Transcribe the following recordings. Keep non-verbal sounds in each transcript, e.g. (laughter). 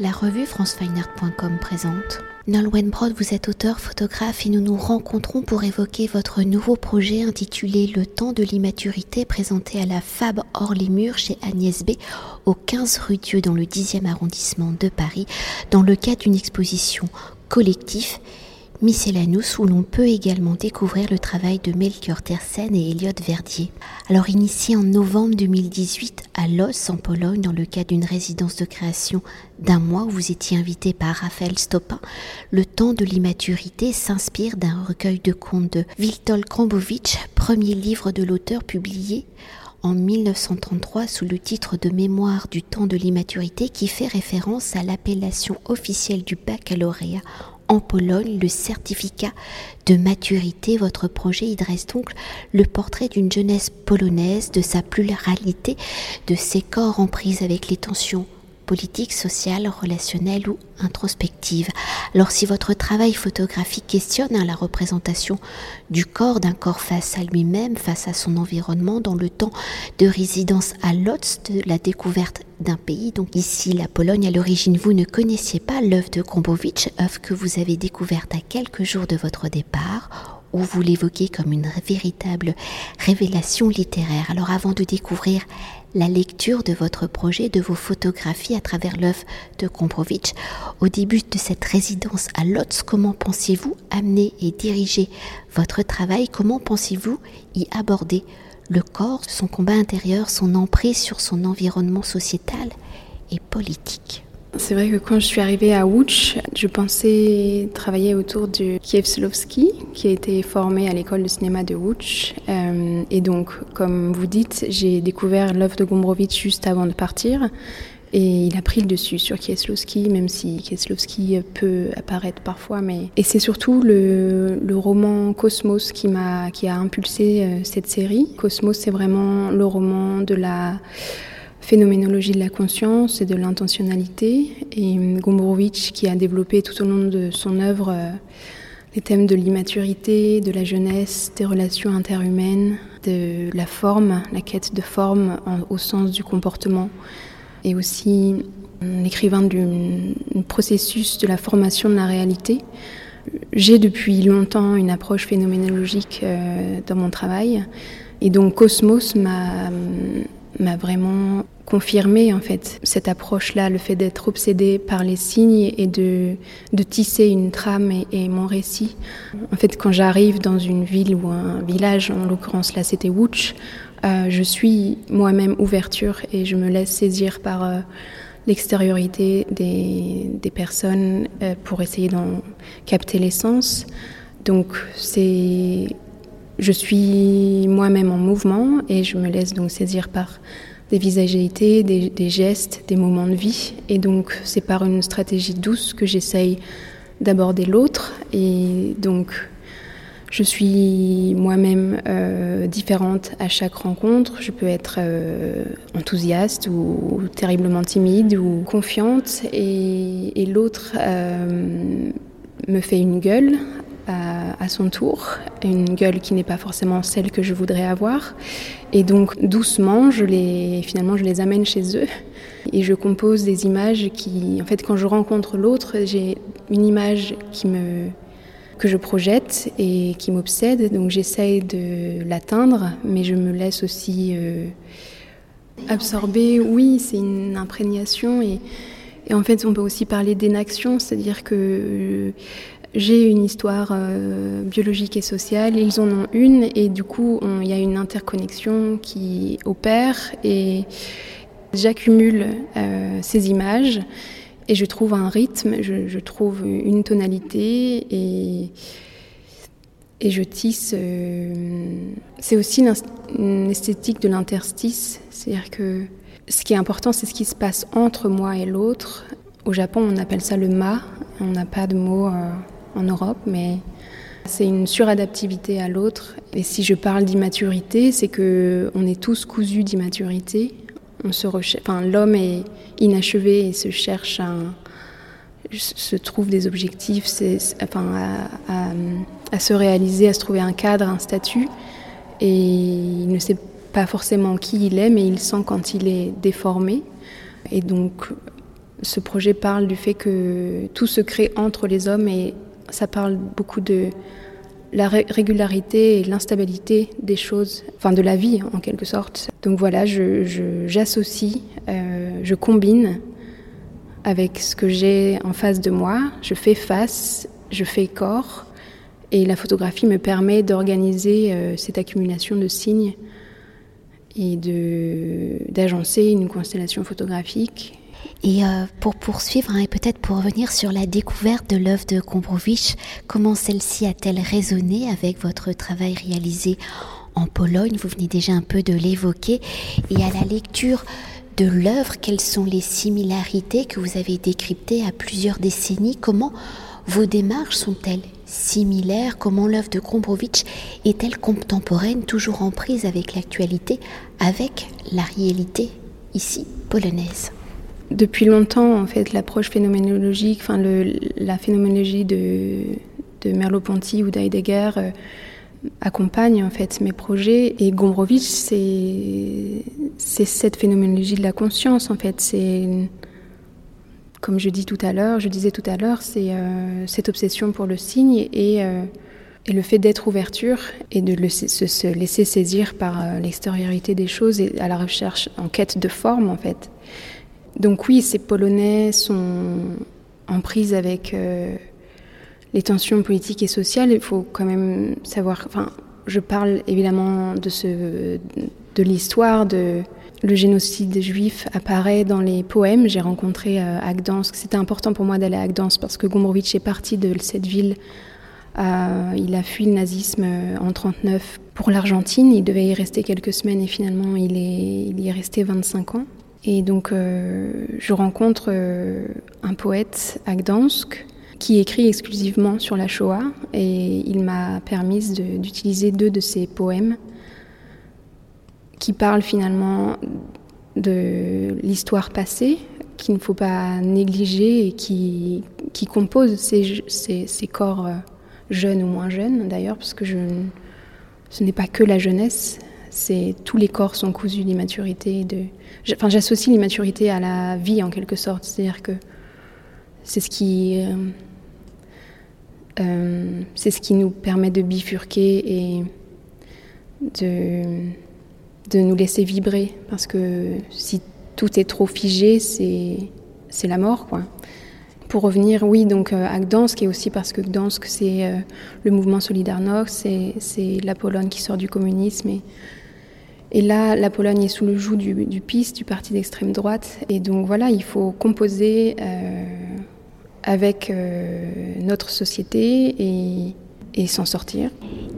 La revue francefineart.com présente. Nolwenn Brod, vous êtes auteur, photographe et nous nous rencontrons pour évoquer votre nouveau projet intitulé Le temps de l'immaturité présenté à la Fab hors les murs chez Agnès B au 15 rue Dieu dans le 10e arrondissement de Paris dans le cadre d'une exposition collective Miscellaneous où l'on peut également découvrir le travail de Melchior Tersen et Elliot Verdier. Alors initié en novembre 2018 à Los en Pologne dans le cadre d'une résidence de création d'un mois où vous étiez invité par Raphaël Stopin, le temps de l'immaturité s'inspire d'un recueil de contes de Witold Krambowicz, premier livre de l'auteur publié en 1933 sous le titre de Mémoire du temps de l'immaturité qui fait référence à l'appellation officielle du baccalauréat en Pologne le certificat de maturité. Votre projet y dresse donc le portrait d'une jeunesse polonaise, de sa pluralité, de ses corps en prise avec les tensions politique, sociale, relationnelle ou introspective. Alors si votre travail photographique questionne hein, la représentation du corps, d'un corps face à lui-même, face à son environnement, dans le temps de résidence à Lodz, de la découverte d'un pays, donc ici la Pologne, à l'origine vous ne connaissiez pas l'œuvre de Gombrowicz, œuvre que vous avez découverte à quelques jours de votre départ, où vous l'évoquez comme une véritable révélation littéraire. Alors avant de découvrir la lecture de votre projet, de vos photographies à travers l'œuvre de Gombrowicz, au début de cette résidence à Lotz, comment pensiez-vous amener et diriger votre travail? Comment pensez-vous y aborder le corps, son combat intérieur, son emprise sur son environnement sociétal et politique? C'est vrai que quand je suis arrivée à Łódź, je pensais travailler autour de Kieslowski, qui a été formé à l'école de cinéma de Łódź. Euh, et donc, comme vous dites, j'ai découvert l'œuvre de Gombrowicz juste avant de partir. Et il a pris le dessus sur Kieslowski, même si Kieslowski peut apparaître parfois. Mais... Et c'est surtout le, roman Cosmos qui, m'a, qui a impulsé euh, cette série. Cosmos, c'est vraiment le roman de la phénoménologie de la conscience et de l'intentionnalité. Et Gombrowicz, qui a développé tout au long de son œuvre euh, les thèmes de l'immaturité, de la jeunesse, des relations interhumaines, de la forme, la quête de forme au sens du comportement, et aussi l'écrivain du processus de la formation de la réalité. J'ai depuis longtemps une approche phénoménologique euh, dans mon travail, et donc Cosmos m'a m'a vraiment confirmé en fait cette approche-là, le fait d'être obsédé par les signes et de, de tisser une trame et, mon récit. En fait, quand j'arrive dans une ville ou un village, en l'occurrence là c'était Wuch, je suis moi-même ouverture et je me laisse saisir par euh, l'extériorité des, des, personnes euh, pour essayer d'en capter l'essence. Donc c'est je suis moi-même en mouvement et je me laisse donc saisir par des visagéités, des, des gestes, des moments de vie. Et donc c'est par une stratégie douce que j'essaye d'aborder l'autre. Et donc je suis moi-même euh, différente à chaque rencontre. Je peux être euh, enthousiaste ou terriblement timide ou confiante. Et, et l'autre euh, me fait une gueule à, son tour, une gueule qui n'est pas forcément celle que je voudrais avoir. Et donc doucement, je les, finalement, je les amène chez eux et je compose des images qui, en fait, quand je rencontre l'autre, j'ai une image qui me que je projette et qui m'obsède. Donc j'essaye de l'atteindre, mais je me laisse aussi euh, absorber. Oui, c'est une imprégnation et, et, en fait, on peut aussi parler d'énaction, c'est-à-dire que euh, j'ai une histoire euh, biologique et sociale, ils en ont une, et du coup, il y a une interconnexion qui opère, et j'accumule euh, ces images, et je trouve un rythme, je, trouve une tonalité, et, je tisse. Euh, c'est aussi une esthétique de l'interstice, c'est-à-dire que ce qui est important, c'est ce qui se passe entre moi et l'autre. Au Japon, on appelle ça le ma, on n'a pas de mot en Europe, mais c'est une suradaptivité à l'autre. Et si je parle d'immaturité, c'est que on est tous cousus d'immaturité. On se enfin, l'homme est inachevé et se cherche un, se trouve des objectifs, enfin, à, à, se réaliser, à se trouver un cadre, un statut. Et il ne sait pas forcément qui il est, mais il sent quand il est déformé. Et donc, ce projet parle du fait que tout se crée entre les hommes et ça parle beaucoup de la régularité et l'instabilité des choses, enfin de la vie en quelque sorte. Donc voilà, j'associe, je, euh, je combine avec ce que j'ai en face de moi, je fais face, je fais corps, et la photographie me permet d'organiser euh, cette accumulation de signes et d'agencer une constellation photographique et euh, pour poursuivre hein, et peut-être pour revenir sur la découverte de l'œuvre de Gombrowicz, comment celle-ci a-t-elle résonné avec votre travail réalisé en Pologne? Vous venez déjà un peu de l'évoquer. Et à la lecture de l'œuvre, quelles sont les similarités que vous avez décryptées à plusieurs décennies? Comment vos démarches sont-elles similaires? Comment l'œuvre de Gombrowicz est-elle contemporaine, toujours en prise avec l'actualité, avec la réalité ici polonaise? Depuis longtemps, en fait, l'approche phénoménologique, enfin, la phénoménologie de, Merleau-Ponty ou d'Heidegger euh, accompagne en fait mes projets. Et Gombrowicz, c'est cette phénoménologie de la conscience, en fait. C'est comme je dis tout à l'heure, je disais tout à l'heure, c'est euh, cette obsession pour le signe et, euh, et le fait d'être ouverture et de se, se, laisser saisir par l'extériorité des choses et à la recherche en quête de forme, en fait. Donc oui, ces Polonais sont en prise avec euh, les tensions politiques et sociales. Il faut quand même savoir. Je parle évidemment de l'histoire le génocide juif apparaît dans les poèmes. J'ai rencontré euh, à. C'était important pour moi d'aller à Gdansk parce que Gombrowicz est parti de cette ville. Euh, il a fui le nazisme en 39 pour l'Argentine. Il devait y rester quelques semaines et finalement il, est, il y est resté 25 ans. Et donc, euh, je rencontre euh, un poète à Gdansk qui écrit exclusivement sur la Shoah et il m'a permis d'utiliser deux de ses poèmes qui parlent finalement de l'histoire passée qu'il ne faut pas négliger et qui, qui composent ces, corps euh, jeunes ou moins jeunes d'ailleurs parce que ce n'est pas que la jeunesse, c'est tous les corps sont cousus d'immaturité. Enfin, j'associe l'immaturité à la vie en quelque sorte, c'est-à-dire que c'est ce qui, euh, euh, c'est ce qui nous permet de bifurquer et de, nous laisser vibrer, parce que si tout est trop figé, c'est c'est la mort, quoi. Pour revenir, oui, donc euh, à Gdansk, et aussi parce que Gdansk, c'est le mouvement Solidarność, c'est la Pologne qui sort du communisme, et là, la Pologne est sous le joug du, PiS, du parti d'extrême droite. Et donc voilà, il faut composer euh, avec euh, notre société et, et s'en sortir.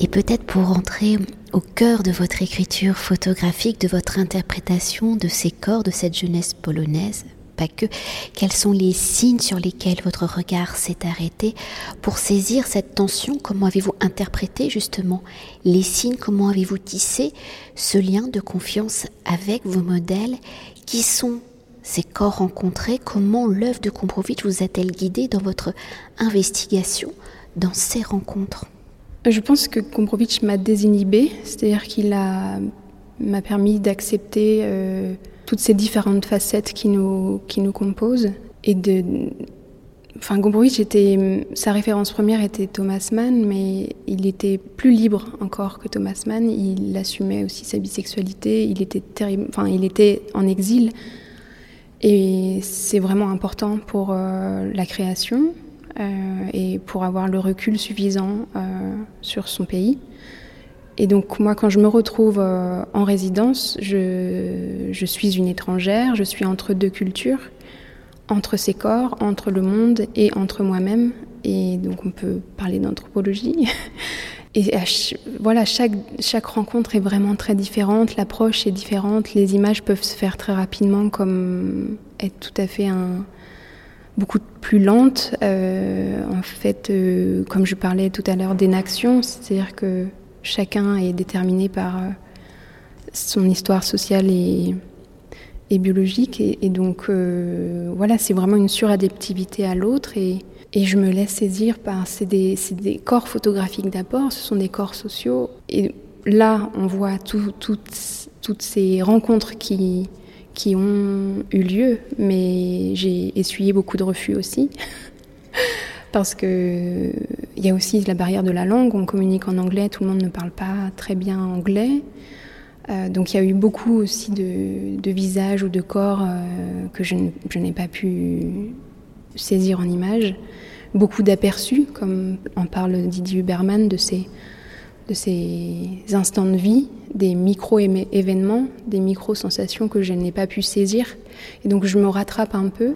Et peut-être pour rentrer au cœur de votre écriture photographique, de votre interprétation de ces corps, de cette jeunesse polonaise, pas que, quels sont les signes sur lesquels votre regard s'est arrêté pour saisir cette tension? Comment avez-vous interprété justement les signes? Comment avez-vous tissé ce lien de confiance avec vos modèles? Qui sont ces corps rencontrés? Comment l'œuvre de Komprovitch vous a-t-elle guidé dans votre investigation dans ces rencontres? Je pense que Komprovitch m'a désinhibé, c'est-à-dire qu'il m'a permis d'accepter... Euh, toutes ces différentes facettes qui nous, qui nous composent. Et de, enfin, Gombrowicz était, sa référence première était Thomas Mann, mais il était plus libre encore que Thomas Mann. Il assumait aussi sa bisexualité. Il était terrible, enfin, il était en exil. Et c'est vraiment important pour euh, la création euh, et pour avoir le recul suffisant euh, sur son pays. Et donc moi, quand je me retrouve euh, en résidence, je, suis une étrangère, je suis entre deux cultures, entre ces corps, entre le monde et entre moi-même. Et donc on peut parler d'anthropologie. (laughs) Et voilà, chaque, rencontre est vraiment très différente, l'approche est différente, les images peuvent se faire très rapidement comme être tout à fait beaucoup plus lente. Euh, en fait, euh, comme je parlais tout à l'heure d'énaction, c'est-à-dire que chacun est déterminé par euh, son histoire sociale et, biologique. Et, donc, euh, voilà, c'est vraiment une suradaptivité à l'autre. Et, je me laisse saisir par. C'est des, des, corps photographiques d'abord, ce sont des corps sociaux. Et là, on voit toutes, ces rencontres qui, qui ont eu lieu, mais j'ai essuyé beaucoup de refus aussi. (laughs) Parce que il y a aussi la barrière de la langue, on communique en anglais, tout le monde ne parle pas très bien anglais. Euh, donc il y a eu beaucoup aussi de, visages ou de corps euh, que je, n'ai pas pu saisir en images. Beaucoup d'aperçus, comme en parle Didier Huberman, de ces, de ces instants de vie, des micro-événements, des micro-sensations que je n'ai pas pu saisir. Et donc je me rattrape un peu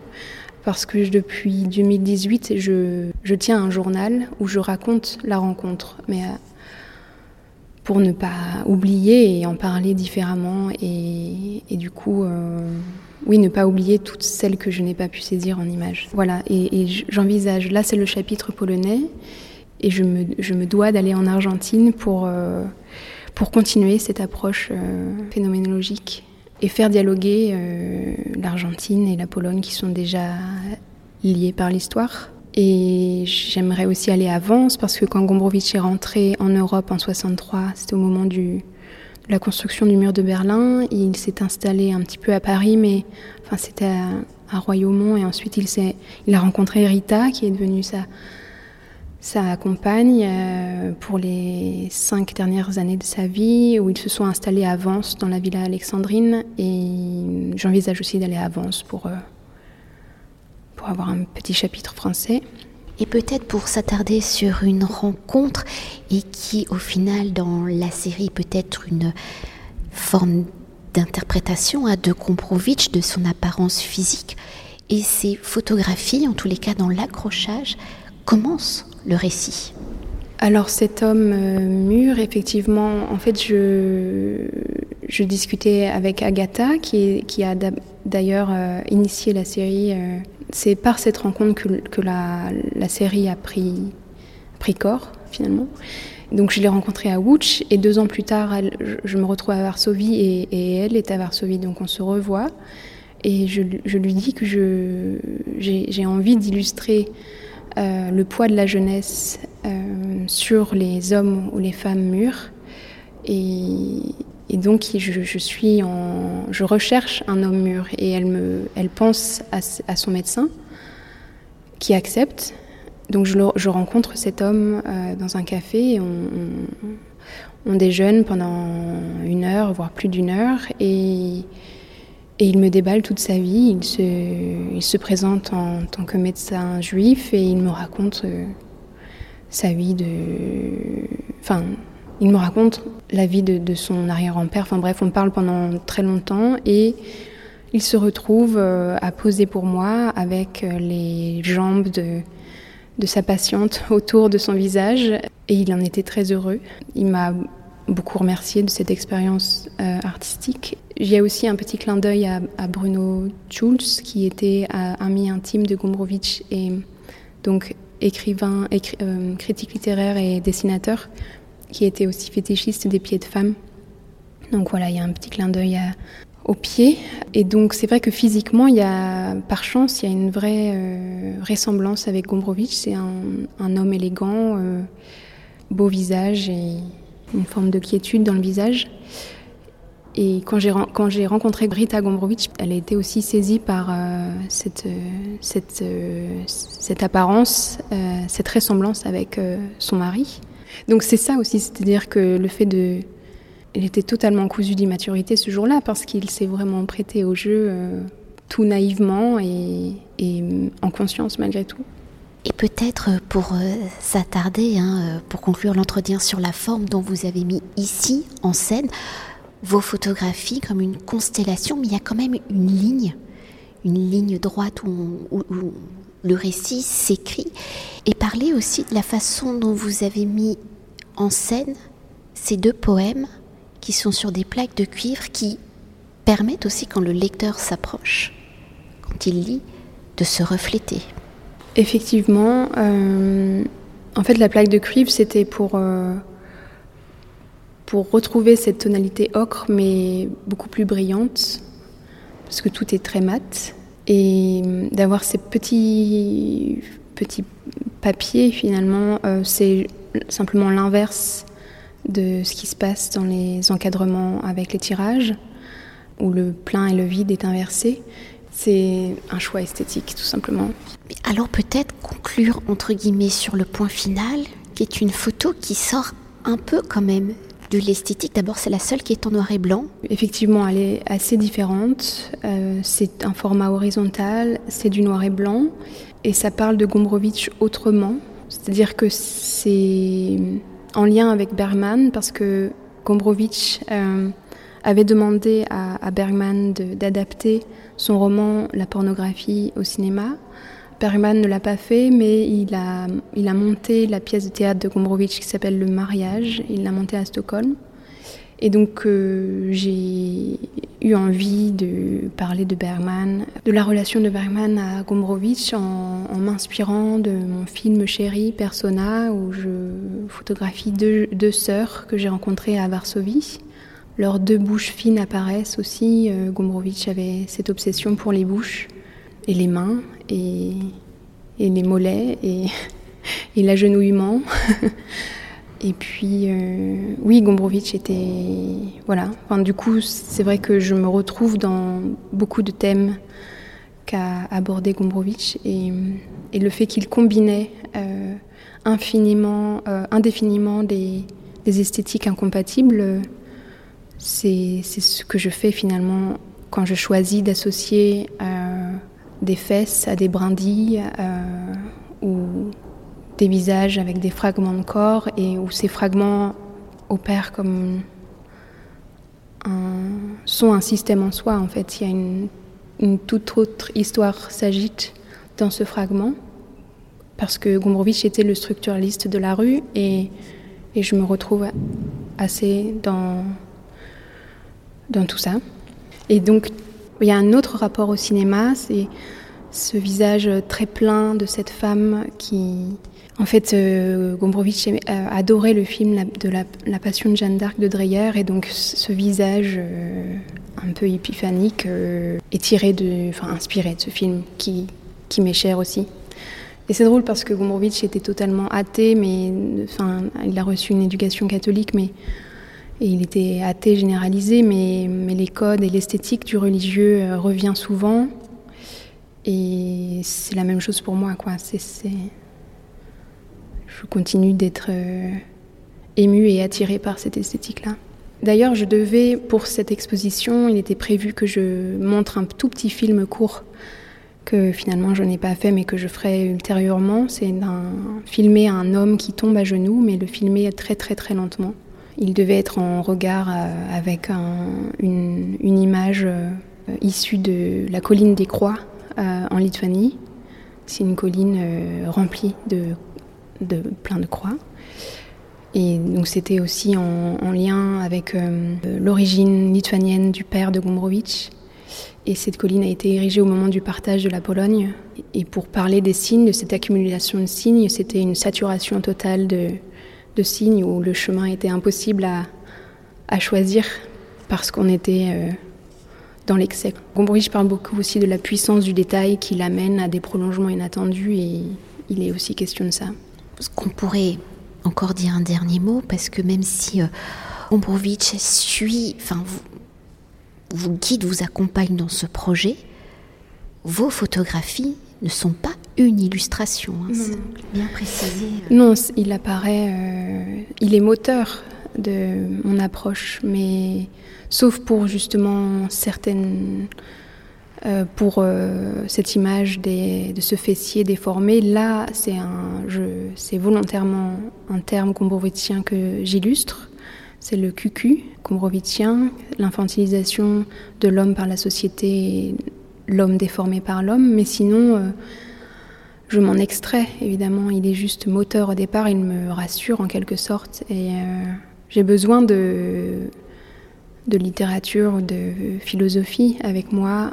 parce que depuis 2018, je, je tiens un journal où je raconte la rencontre. Mais euh, pour ne pas oublier et en parler différemment et, du coup, euh, oui, ne pas oublier toutes celles que je n'ai pas pu saisir en images. Voilà, et, j'envisage, là c'est le chapitre polonais, et je me, dois d'aller en Argentine pour, euh, pour continuer cette approche phénoménologique et faire dialoguer l'Argentine et la Pologne qui sont déjà liées par l'histoire. Et j'aimerais aussi aller à Vence parce que quand Gombrowicz est rentré en Europe en 63, c'était au moment du, de la construction du mur de Berlin. Il s'est installé un petit peu à Paris, mais enfin, c'était à, Royaumont. Et ensuite, il, il a rencontré Rita, qui est devenue sa, sa compagne euh, pour les cinq dernières années de sa vie, où ils se sont installés à Vence, dans la villa alexandrine. Et j'envisage aussi d'aller à Vence pour. Euh, pour avoir un petit chapitre français. Et peut-être pour s'attarder sur une rencontre et qui au final dans la série peut être une forme d'interprétation à de Komprovitch de son apparence physique et ses photographies, en tous les cas dans l'accrochage, commencent le récit. Alors cet homme euh, mûr, effectivement, en fait, je, je discutais avec Agatha, qui, qui a d'ailleurs euh, initié la série euh, c'est par cette rencontre que, la, série a pris, pris corps, finalement. Donc je l'ai rencontrée à Łódź et deux ans plus tard, je, me retrouve à Varsovie et, elle est à Varsovie, donc on se revoit. Et je, lui dis que j'ai envie d'illustrer euh, le poids de la jeunesse euh, sur les hommes ou les femmes mûres. Et, donc, je, suis en, je recherche un homme mûr et elle, me, elle pense à, son médecin qui accepte. Donc, je, rencontre cet homme euh, dans un café et on, déjeune pendant une heure, voire plus d'une heure. Et, et, il me déballe toute sa vie. Il se, présente en tant que médecin juif et il me raconte euh, sa vie de. Enfin, il me raconte la vie de, son arrière-grand-père. Enfin bref, on parle pendant très longtemps et il se retrouve euh, à poser pour moi avec euh, les jambes de, de sa patiente (laughs) autour de son visage et il en était très heureux. Il m'a beaucoup remercié de cette expérience artistique. Il y a aussi un petit clin d'œil à, Bruno Schulz qui était ami intime de Gombrowicz et donc écrivain, critique littéraire et dessinateur qui était aussi fétichiste des pieds de femmes. Donc voilà, il y a un petit clin d'œil aux pieds. Et donc c'est vrai que physiquement, il y a, par chance, il y a une vraie euh, ressemblance avec Gombrowicz. C'est un, homme élégant, euh, beau visage et une forme de quiétude dans le visage. Et quand j'ai, rencontré Rita Gombrowicz, elle a été aussi saisie par euh, cette, cette, cette apparence, cette ressemblance avec son mari. Donc c'est ça aussi, c'est-à-dire que le fait de... Il était totalement cousu d'immaturité ce jour-là parce qu'il s'est vraiment prêté au jeu euh, tout naïvement et, en conscience malgré tout. Et peut-être pour euh, s'attarder, hein, euh, pour conclure l'entretien sur la forme dont vous avez mis ici en scène, vos photographies comme une constellation, mais il y a quand même une ligne, une ligne droite où le récit s'écrit, et parler aussi de la façon dont vous avez mis en scène ces deux poèmes qui sont sur des plaques de cuivre qui permettent aussi quand le lecteur s'approche, quand il lit, de se refléter. Effectivement, euh, en fait la plaque de cuivre c'était pour, euh, pour retrouver cette tonalité ocre mais beaucoup plus brillante, parce que tout est très mat, et d'avoir ces petits, petits papiers finalement, euh, c'est simplement l'inverse de ce qui se passe dans les encadrements avec les tirages. où le plein et le vide est inversé. C'est un choix esthétique, tout simplement. Alors peut-être conclure, entre guillemets, sur le point final, qui est une photo qui sort un peu quand même de l'esthétique. D'abord, c'est la seule qui est en noir et blanc. Effectivement, elle est assez différente. Euh, c'est un format horizontal, c'est du noir et blanc, et ça parle de Gombrowicz autrement. C'est-à-dire que c'est en lien avec Bergman, parce que Gombrowicz euh, avait demandé à, Bergman d'adapter son roman La pornographie au cinéma. Bergman ne l'a pas fait, mais il a, il a monté la pièce de théâtre de Gombrowicz qui s'appelle Le mariage. Il l'a montée à Stockholm. Et donc euh, j'ai eu envie de parler de Bergman, de la relation de Bergman à Gombrowicz en, m'inspirant de mon film chéri Persona où je photographie deux, deux sœurs que j'ai rencontrées à Varsovie. Leurs deux bouches fines apparaissent aussi. Euh, Gombrowicz avait cette obsession pour les bouches et les mains et, les mollets et, (laughs) et l'agenouillement. (laughs) Et puis, euh, oui, Gombrowicz était. Voilà. Enfin, du coup, c'est vrai que je me retrouve dans beaucoup de thèmes qu'a abordé Gombrowicz et, et, le fait qu'il combinait euh, infiniment, euh, indéfiniment des, des, esthétiques incompatibles, c'est ce que je fais finalement quand je choisis d'associer des fesses à des brindilles ou des visages avec des fragments de corps et où ces fragments opèrent comme un, sont un système en soi. En fait, il y a une, une toute autre histoire s'agite dans ce fragment parce que Gombrowicz était le structuraliste de la rue et, et je me retrouve assez dans, dans tout ça. Et donc, il y a un autre rapport au cinéma, c'est ce visage très plein de cette femme qui, en fait, euh, Gombrowicz adorait le film de la, Passion de Jeanne d'Arc de Dreyer et donc ce visage euh, un peu épiphanique euh, est tiré de, inspiré de ce film qui, qui m'est cher aussi. Et c'est drôle parce que Gombrowicz était totalement athée, mais enfin il a reçu une éducation catholique, mais et il était athée généralisé, mais, les codes et l'esthétique du religieux revient souvent. Et c'est la même chose pour moi, quoi. Je continue d'être euh, émue et attirée par cette esthétique-là. D'ailleurs, je devais, pour cette exposition, il était prévu que je montre un tout petit film court que finalement je n'ai pas fait mais que je ferai ultérieurement. C'est filmer un homme qui tombe à genoux, mais le filmer très très très lentement. Il devait être en regard euh, avec une, image euh, issue de la colline des Croix en Lituanie. C'est une colline remplie de plein de croix. Et donc c'était aussi en, lien avec euh, l'origine lituanienne du père de Gombrowicz. Et cette colline a été érigée au moment du partage de la Pologne. Et pour parler des signes, de cette accumulation de signes, c'était une saturation totale de, de, signes où le chemin était impossible à, choisir parce qu'on était euh, dans l'excès. Gombrowicz parle beaucoup aussi de la puissance du détail qui l'amène à des prolongements inattendus et il est aussi question de ça qu'on pourrait encore dire un dernier mot, parce que même si euh, suit, enfin, vous, vous guide, vous accompagne dans ce projet, vos photographies ne sont pas une illustration. Hein, bien précisé. Euh. Non, il apparaît, euh, il est moteur de mon approche, mais sauf pour justement certaines euh, pour euh, cette image de ce fessier déformé. Là, c'est c'est volontairement un terme gombrowicien que j'illustre. C'est le cucu gombrowicien, l'infantilisation de l'homme par la société, l'homme déformé par l'homme. Mais sinon, euh, je m'en extrais, évidemment. Il est juste moteur au départ, il me rassure en quelque sorte. Et j'ai besoin de, littérature, de philosophie avec moi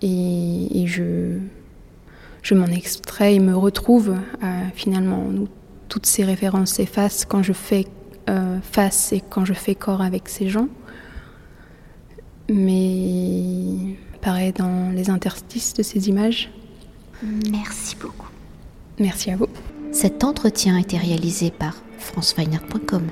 et, je, m'en extrais et me retrouve euh, finalement. toutes ces références s'effacent quand je fais euh, face et quand je fais corps avec ces gens. Mais paraît dans les interstices de ces images. Merci beaucoup. Merci à vous. Cet entretien a été réalisé par franceweiner.com.